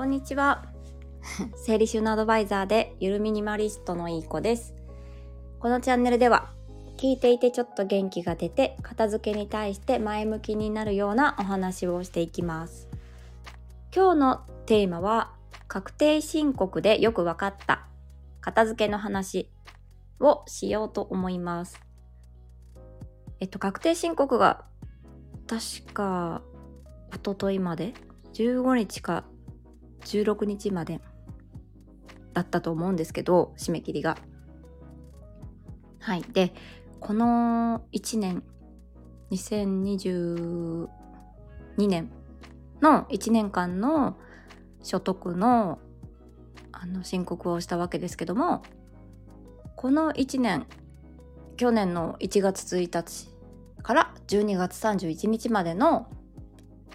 こんにちは。整理収納アドバイザーでゆるミニマリストのいい子です。このチャンネルでは聞いていてちょっと元気が出て片付けに対して前向きになるようなお話をしていきます。今日のテーマは確定申告でよくわかった片付けの話をしようと思います。えっと、確定申告が確か一昨日まで？15日か16日までだったと思うんですけど締め切りが。はいでこの1年2022年の1年間の所得のあの申告をしたわけですけどもこの1年去年の1月1日から12月31日までの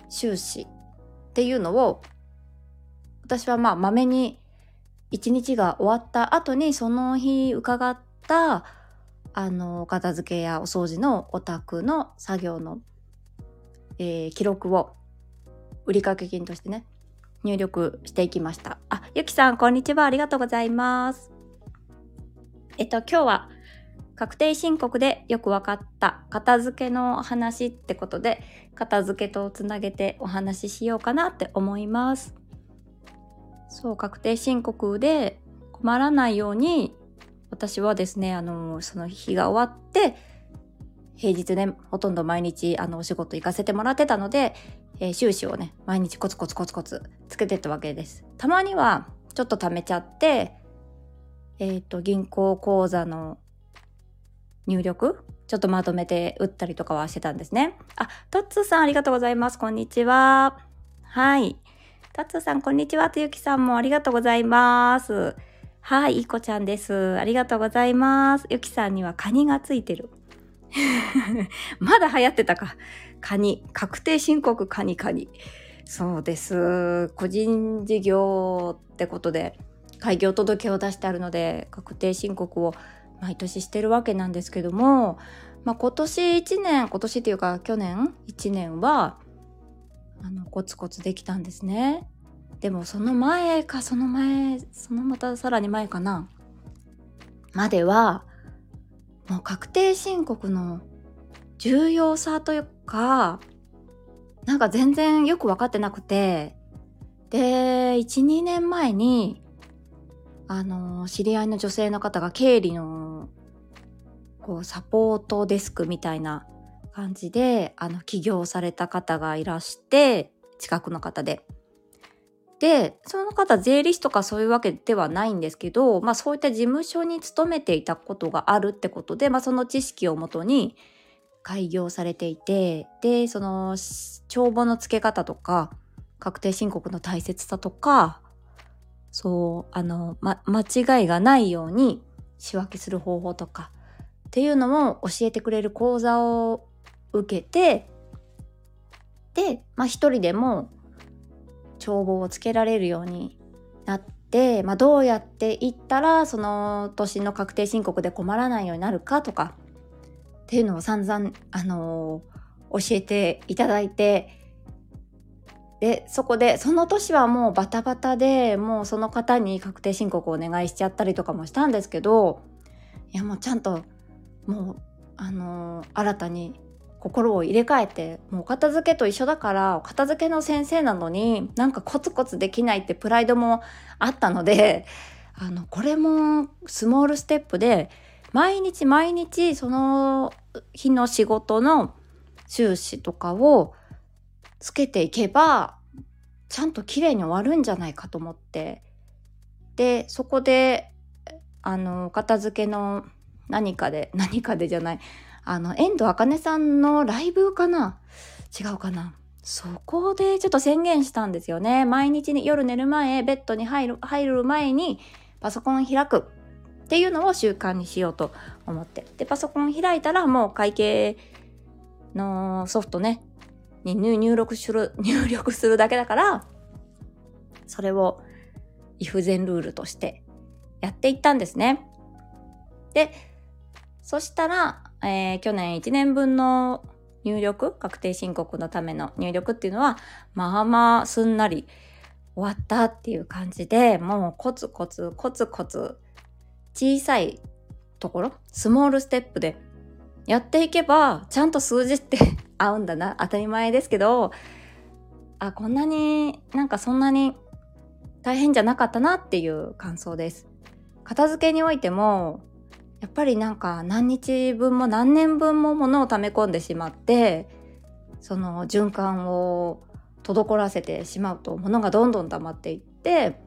収支っていうのを私はまあまめに一日が終わった後にその日伺ったあのお片付けやお掃除のお宅の作業の、えー、記録を売掛金としてね入力していきました。あゆきさんこんにちは。ありがとうございます。えっと今日は確定申告でよく分かった片付けの話ってことで片付けとつなげてお話ししようかなって思います。そう確定申告で困らないように私はですねあのその日が終わって平日ねほとんど毎日あのお仕事行かせてもらってたので、えー、収支をね毎日コツコツコツコツつけてったわけですたまにはちょっと貯めちゃってえっ、ー、と銀行口座の入力ちょっとまとめて打ったりとかはしてたんですね。あ、トッツーさんありがとうございます。こんにちは。はい。トッツさんこんにちは。とゆきさんもありがとうございます。はい、いこちゃんです。ありがとうございます。ゆきさんにはカニがついてる。まだ流行ってたか。カニ。確定申告カニカニ。そうです。個人事業ってことで、開業届を出してあるので、確定申告を毎年してるわけなんですけども、まあ、今年1年今年っていうか去年1年はあのコツコツできたんですね。でもその前かその前そのまたさらに前かな。まではもう確定申告の重要さというかなんか全然よく分かってなくてで12年前にあの知り合いの女性の方が経理のこうサポートデスクみたいな感じであの起業された方がいらして近くの方で。でその方税理士とかそういうわけではないんですけど、まあ、そういった事務所に勤めていたことがあるってことで、まあ、その知識をもとに開業されていてでその帳簿の付け方とか確定申告の大切さとかそうあの、ま、間違いがないように仕分けする方法とかっていうのも教えてくれる講座を受けてで、まあ、一人でも帳簿をつけられるようになって、まあ、どうやっていったらその年の確定申告で困らないようになるかとかっていうのを散々、あのー、教えていただいてでそこでその年はもうバタバタでもうその方に確定申告をお願いしちゃったりとかもしたんですけどいやもうちゃんともうあのー、新たに心を入れ替えてもう片付けと一緒だから片付けの先生なのになんかコツコツできないってプライドもあったので あのこれもスモールステップで毎日毎日その日の仕事の収支とかをつけていけばちゃんと綺麗に終わるんじゃないかと思って。でそこであの片付けの何かで何かでじゃない。あの遠藤茜さんのライブかな？違うかな？そこでちょっと宣言したんですよね。毎日に夜寝る前ベッドに入る入る前にパソコン開くっていうのを習慣にしようと思って。でパソコン開いたらもう会計のソフトね。に入力する、入力するだけだから、それを if 全ルールとしてやっていったんですね。で、そしたら、えー、去年1年分の入力、確定申告のための入力っていうのは、まあまあすんなり終わったっていう感じでもうコツコツコツコツ小さいところスモールステップでやっていけばちゃんと数字って 合うんだな。当たり前ですけどあこんなになんかそんなに大変じゃなかったなっていう感想です。片付けにおいてもやっぱりなんか何日分も何年分も物を溜め込んでしまってその循環を滞らせてしまうと物がどんどん溜まっていって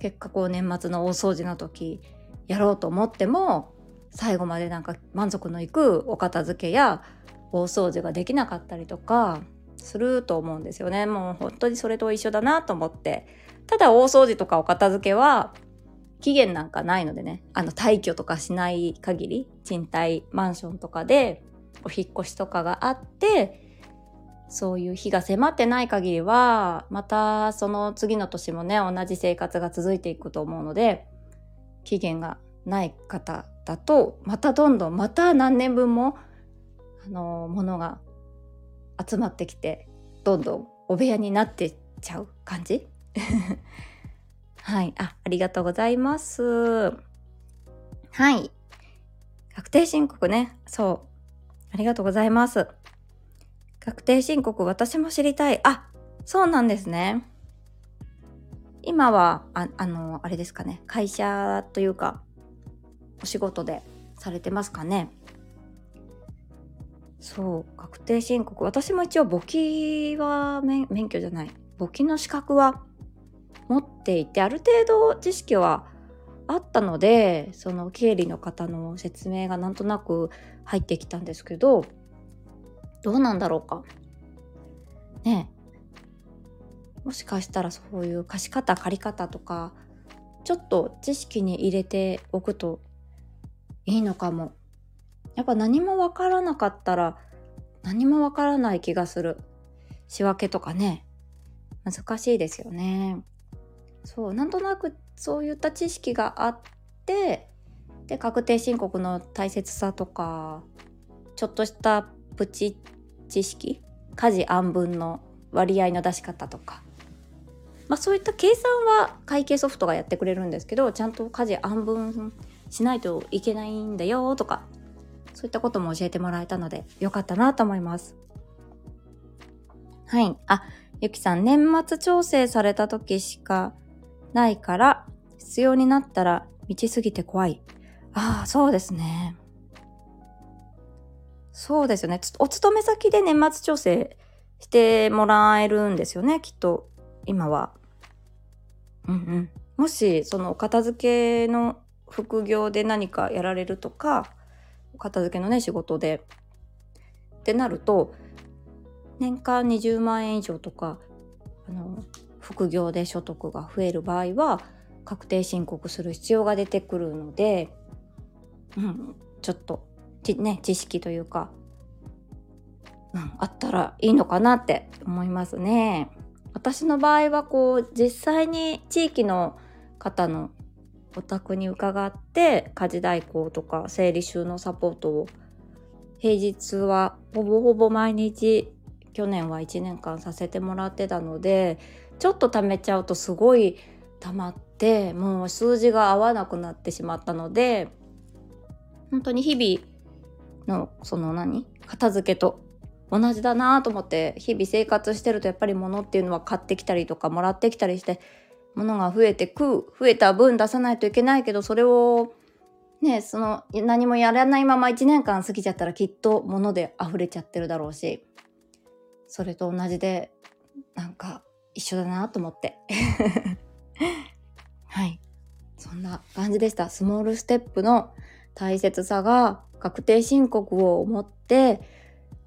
結果こう年末の大掃除の時やろうと思っても最後までなんか満足のいくお片付けや大掃除ができなかったりとかすると思うんですよね。もう本当にそれと一緒だなと思って。ただ大掃除とかお片付けは期限なんかないのでねあの退去とかしない限り賃貸マンションとかでお引越しとかがあってそういう日が迫ってない限りはまたその次の年もね同じ生活が続いていくと思うので期限がない方だとまたどんどんまた何年分もあのものが集まってきてどんどんお部屋になってっちゃう感じ？はい。あありがとうございます。はい。確定申告ね。そう。ありがとうございます。確定申告私も知りたい。あそうなんですね。今はああのあれですかね。会社というかお仕事でされてますかね。そう。確定申告。私も一応簿記は免許じゃない。簿記の資格は持っていてある程度知識はあったのでその経理の方の説明がなんとなく入ってきたんですけどどうなんだろうか。ねもしかしたらそういう貸し方借り方とかちょっと知識に入れておくといいのかも。やっぱ何もわからなかったら何もわからない気がする。仕分けとかね。難しいですよね。そうなんとなくそういった知識があってで確定申告の大切さとかちょっとしたプチ知識家事案分の割合の出し方とか。まあ、そういった計算は会計ソフトがやってくれるんですけどちゃんと家事案分しないといけないんだよとかそういったことも教えてもらえたのでよかったなと思います。はい。あゆきさん年末調整された時しかないから必要になったら道すぎて怖い。ああそうですね。そうですよね。お勤め先で年末調整してもらえるんですよねきっと今は。うんうん。もしそのお片付けの副業で何かやられるとか片付けのね仕事で。ってなると年間20万円以上とかあの副業で所得が増える場合は確定申告する必要が出てくるので、うん、ちょっとね、知識というか、うん、あったらいいのかなって思いますね。私の場合はこう実際に地域の方のお宅に伺って家事代行とか整理収納サポートを平日はほぼほぼ毎日去年は1年間させてもらってたのでちょっと貯めちゃうとすごい溜まってもう数字が合わなくなってしまったので本当に日々のその何片付けと同じだなと思って日々生活してるとやっぱり物っていうのは買ってきたりとかもらってきたりして物が増えてく増えた分出さないといけないけどそれをねその何もやらないまま1年間過ぎちゃったらきっと物で溢れちゃってるだろうしそれと同じでなんか一緒だなと思って。はい。そんな感じでした。スモールステップの大切さが確定申告を持って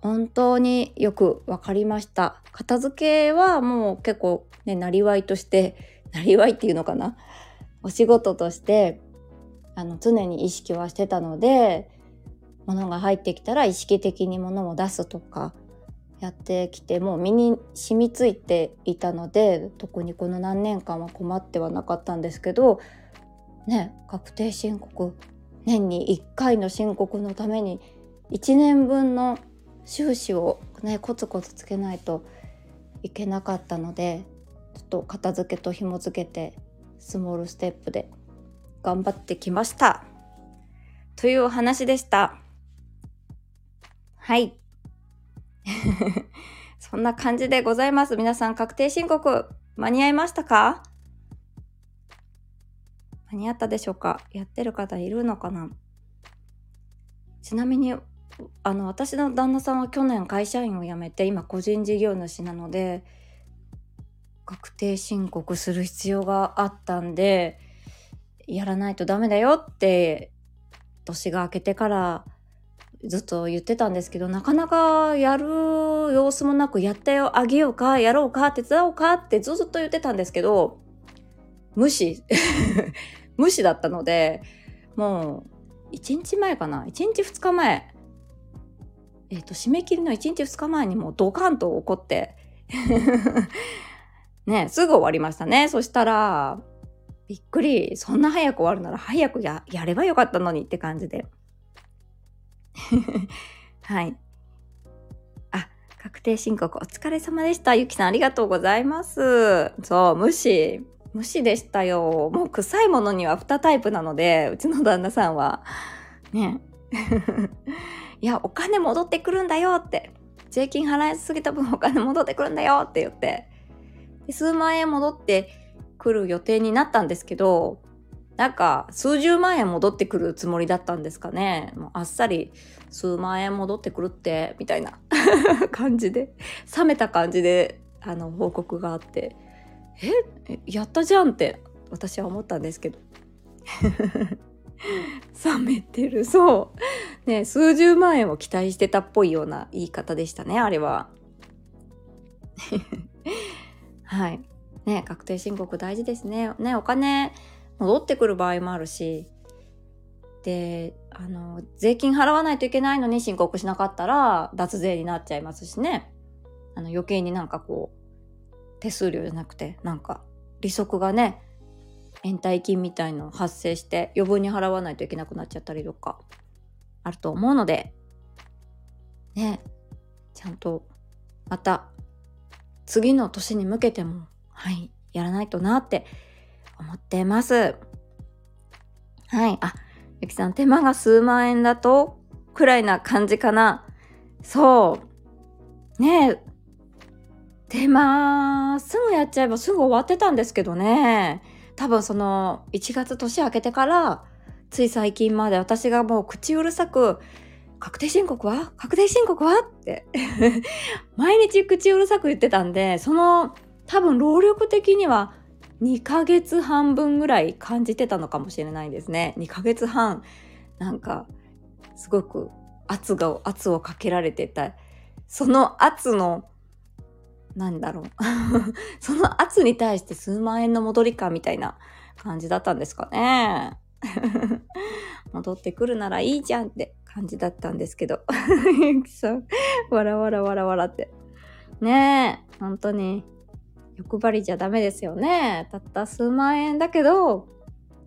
本当によく分かりました。片付けはもう結構ねなりわいとしてなりわいっていうのかな？お仕事としてあの常に意識はしてたので物が入ってきたら意識的に物を出すとかやってきてもう身に染みついていたので特にこの何年間は困ってはなかったんですけどね確定申告年に1回の申告のために1年分の収支をねコツコツつけないといけなかったのでちょっと片付けと紐付けてスモールステップで頑張ってきました。というお話でした。はい。そんな感じでございます。皆さん確定申告間に合いましたか？間に合ったでしょうか？やってる方いるのかな？ちなみにあの私の旦那さんは去年会社員を辞めて今個人事業主なので確定申告する必要があったんでやらないとダメだよって年が明けてからずっと言ってたんですけどなかなかやる様子もなくやってあげようかやろうか手伝おうかってずっと言ってたんですけど無視 無視だったのでもう1日前かな1日2日前えっ、ー、と締め切りの1日2日前にもうドカンと怒って ねすぐ終わりましたね。そしたらびっくりそんな早く終わるなら早くややればよかったのにって感じで。はいあ確定申告お疲れ様でしたゆきさんありがとうございますそう無視無視でしたよ。もう臭いものには2タイプなので、うちの旦那さんは。ね。いや、お金戻ってくるんだよって。税金払いすぎた分お金戻ってくるんだよって言って。数万円戻ってくる予定になったんですけど、なんか数十万円戻ってくるつもりだったんですかね。もうあっさり数万円戻ってくるって、みたいな。感じで、冷めた感じで、あの、報告があって。え？やったじゃんって私は思ったんですけど。冷めてる。そう。ね数十万円を期待してたっぽいような言い方でしたねあれは。はい。ね確定申告大事ですね。ねお金戻ってくる場合もあるしであの税金払わないといけないのに申告しなかったら脱税になっちゃいますしね。あの余計になんかこう手数料じゃなくてなんか利息がね延滞金みたいの発生して余分に払わないといけなくなっちゃったりとかあると思うのでねちゃんとまた次の年に向けてもはいやらないとなって思ってます。はい。あゆきさん手間が数万円だとくらいな感じかな。そう。ねえ。手間すぐやっちゃえばすぐ終わってたんですけどね。多分その1月年明けてからつい最近まで私がもう口うるさく確定申告は？確定申告は？って。毎日口うるさく言ってたんでその多分労力的には2ヶ月半分ぐらい感じてたのかもしれないですね。2ヶ月半。なんかすごく圧が圧をかけられてた。その圧のなんだろう。その圧に対して数万円の戻りかみたいな感じだったんですかね。戻ってくるならいいじゃんって感じだったんですけど。そう。わらわらわらわらって。ねえ。本当に。欲張りじゃダメですよねたった数万円だけど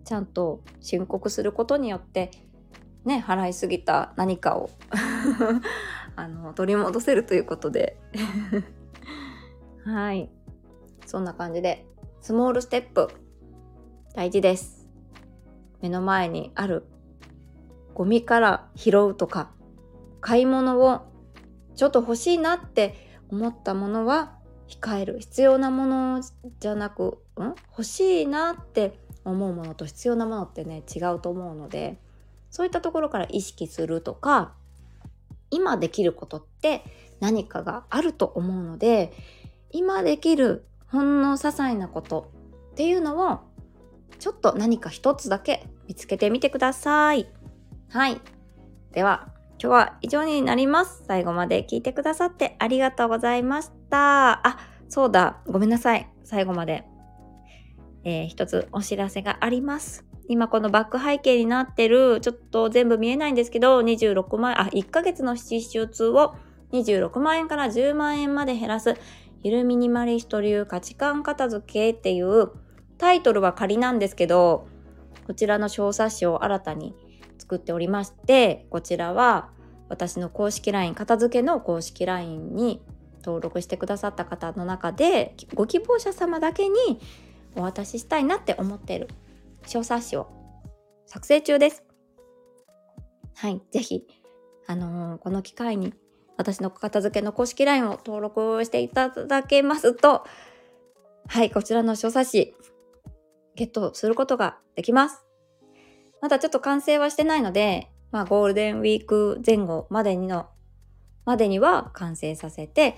ちゃんと申告することによってね払いすぎた何かを あの取り戻せるということで はい。そんな感じで、スモールステップ、大事です。目の前にあるゴミから拾うとか、買い物をちょっと欲しいなって思ったものは控える。必要なものじゃなく、ん？欲しいなって思うものと必要なものってね、違うと思うので、そういったところから意識するとか、今できることって何かがあると思うので、今できるほんの些細なことっていうのをちょっと何か一つだけ見つけてみてください。はい。では、今日は以上になります。最後まで聞いてくださってありがとうございました。あ、そうだ。ごめんなさい。最後まで。えー、一つお知らせがあります。今このバック背景になってる、ちょっと全部見えないんですけど、26万、あ、1ヶ月の支出を26万円から10万円まで減らすゆるミニマリスト流価値観片付けっていうタイトルは仮なんですけど、こちらの小冊子を新たに作っておりまして、こちらは私の公式 LINE、片付けの公式 LINE に登録してくださった方の中でご希望者様だけにお渡ししたいなって思ってる小冊子を作成中です。はい、ぜひ、あのー、この機会に私の片付けの公式 LINE を登録していただけますと、はい、こちらの小冊子、ゲットすることができます。まだちょっと完成はしてないので、まあ、ゴールデンウィーク前後までにの、までには完成させて、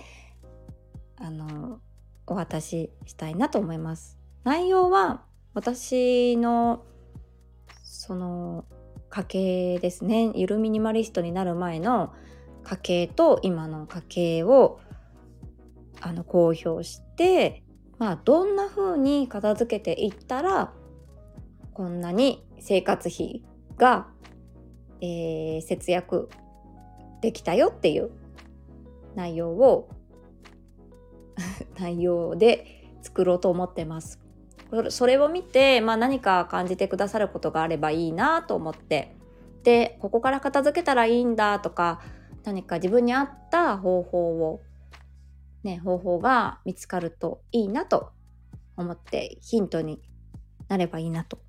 あの、お渡ししたいなと思います。内容は、私の、その、家計ですね。ゆるミニマリストになる前の家計と今の家計を、あの、公表して、まあ、どんな風に片付けていったら、こんなに生活費が、えー、節約できたよっていう内容を 内容で作ろうと思ってます。それを見て、まあ、何か感じてくださることがあればいいなと思ってでここから片付けたらいいんだとか何か自分に合った方法をね方法が見つかるといいなと思ってヒントになればいいなと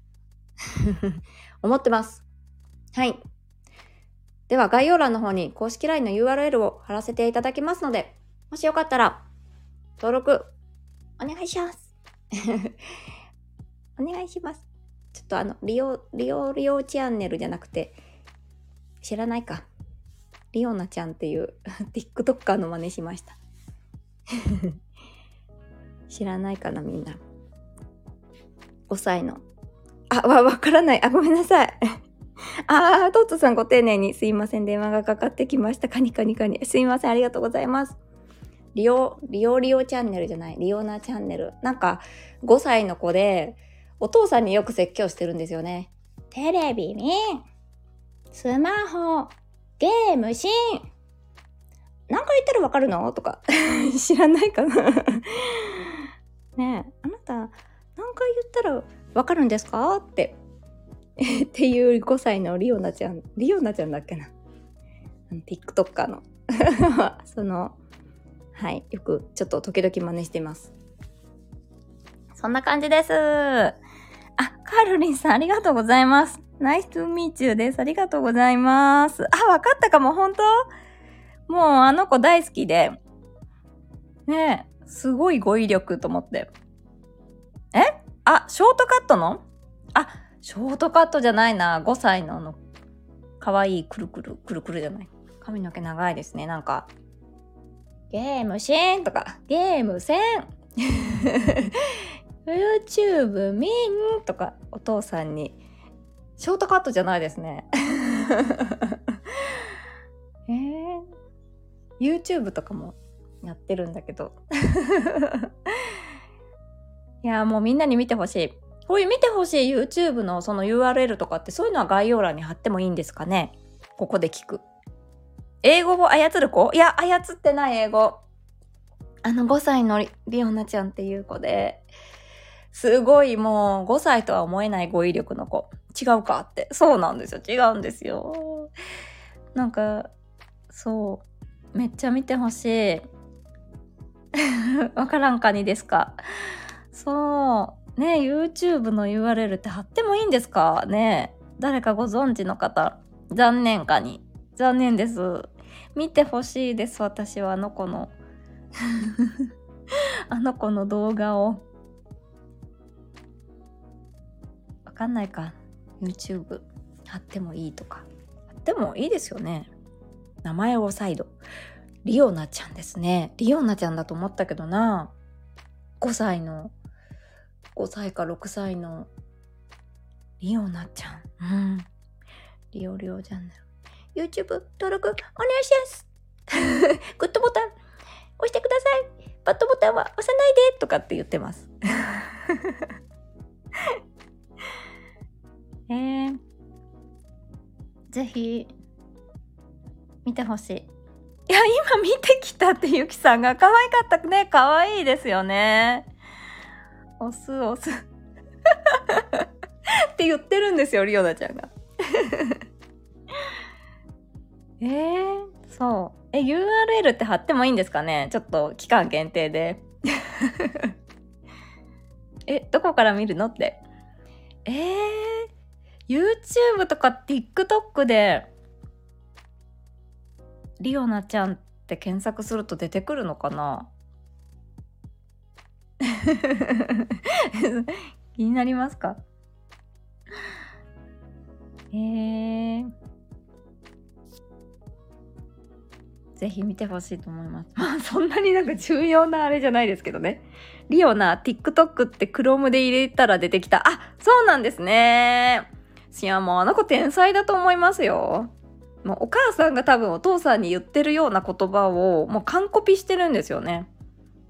思ってます。はい。では概要欄の方に公式 LINE の URL を貼らせていただきますので、もしよかったら登録お願いします。お願いします。ちょっとあの、利用、利用、利用チャンネルじゃなくて、知らないか。リオナちゃんっていう TikToker の真似しました。知らないかな、みんな。5歳のあ、わ、わからない。あ、ごめんなさい。あー、トットさんご丁寧にすいません。電話がかかってきました。カニカニカニ。すいません。ありがとうございます。リオ、リオリオチャンネルじゃない。リオナチャンネル。なんか、5歳の子で、お父さんによく説教してるんですよね。テレビ見スマホ、ゲームしん何回言ったらわかるの？とか。知らないかな ねえ、あなた、何回言ったらわかるんですか？って。っていう5歳のリオナちゃん。リオナちゃんだっけな？TikToker の。そのはいよくちょっと時々真似しています。そんな感じです。あカールリンさんありがとうございます。ナイストゥーミーチューです。ありがとうございます。あわかったかも本当？もうあの子大好きで。ねえすごい語彙力と思って。え？あ、ショートカットの？あ、ショートカットじゃないな。5歳のあの、かわいいくるくる、くるくるじゃない。髪の毛長いですね。なんか、ゲームしんとか、ゲームせん YouTube みんとか、お父さんに、ショートカットじゃないですね。えー、YouTube とかもやってるんだけど。いやもうみんなに見てほしい。こういう見てほしい YouTube のその URL とかってそういうのは概要欄に貼ってもいいんですかね？ここで聞く。英語を操る子？いや、操ってない英語。あの5歳のリオナちゃんっていう子で、すごいもう5歳とは思えない語彙力の子。違うかって。そうなんですよ。違うんですよ。なんか、そう。めっちゃ見てほしい。わからんかにですかそう。ね YouTube の URL って貼ってもいいんですか？ね誰かご存知の方。残念かに。残念です。見てほしいです、私はあの子の。あの子の動画を。わかんないか。YouTube 貼ってもいいとか。貼ってもいいですよね。名前を再度。リオナちゃんですね。リオナちゃんだと思ったけどな。5歳の5歳か6歳のリオナちゃん。うん。リオリオチャンネル。YouTube 登録お願いします グッドボタン押してくださいバッドボタンは押さないでとかって言ってます。えー、ぜひ見てほしい。いや、今見てきたってゆきさんが可愛かったね。可愛いですよね。押す押す って言ってるんですよ、リオナちゃんが えー、そう。え、URL って貼ってもいいんですかね？ちょっと期間限定で。え、どこから見るのって。えー、YouTube とか TikTok で、リオナちゃんって検索すると出てくるのかな？気になりますか？えー、ぜひ見てほしいと思います。まあそんなになんか重要なあれじゃないですけどね。リオナ、TikTok って Chrome で入れたら出てきた。あ、そうなんですね。いやもうあの子天才だと思いますよ。もうお母さんが多分お父さんに言ってるような言葉をもう完コピしてるんですよね。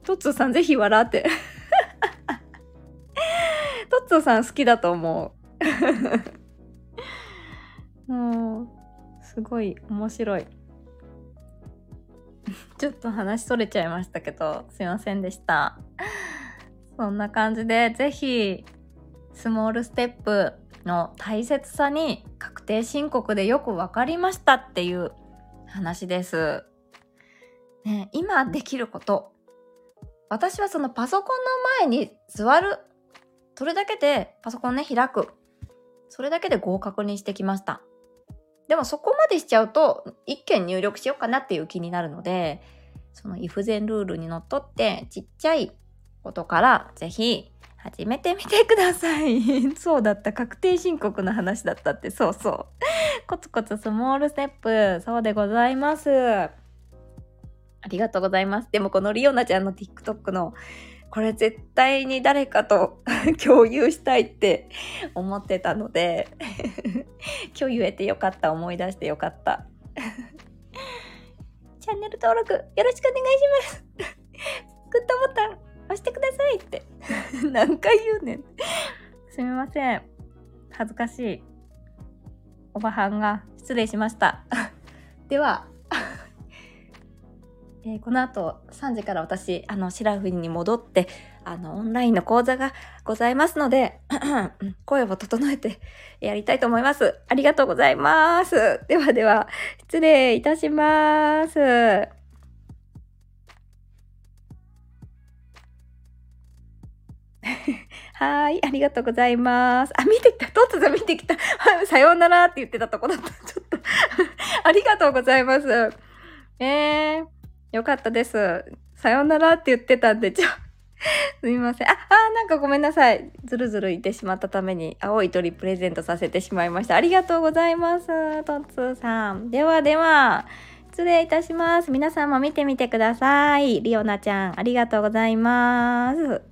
トッツーさんぜひ笑って。トッツーさん好きだと思う。もう、すごい面白い。ちょっと話それちゃいましたけど、すいませんでした。そんな感じで、ぜひ、スモールステップの大切さに確定申告でよく分かりましたっていう話です。ね、今できること。私はそのパソコンの前に座る。それだけでパソコンね、開く。それだけで合格にしてきました。でもそこまでしちゃうと、一件入力しようかなっていう気になるので、その if 全ルールにのっとって、ちっちゃいことからぜひ始めてみてください。そうだった。確定申告の話だったって、そうそう。コツコツスモールステップ、そうでございます。ありがとうございます。でもこのリオナちゃんの TikTok のこれ絶対に誰かと 共有したいって思ってたので 今日言えてよかった思い出してよかった チャンネル登録よろしくお願いしますグッドボタン押してくださいって何回言うねんすみません恥ずかしい。おばはんが失礼しました。では。えー、この後3時から私、あの、シラフに戻って、あの、オンラインの講座がございますので、声を整えてやりたいと思います。ありがとうございます。ではでは、失礼いたします。はい、ありがとうございます。あ、見てきた。とつざ見てきた。さようならって言ってたとこだった。ちょっと ありがとうございます。えー。よかったです。さようならって言ってたんで、ちょ、すみません。あ、あ、なんかごめんなさい。ずるずるいてしまったために、青い鳥プレゼントさせてしまいました。ありがとうございます。トンツーさん。ではでは、失礼いたします。皆さんも見てみてください。りおなちゃん、ありがとうございます。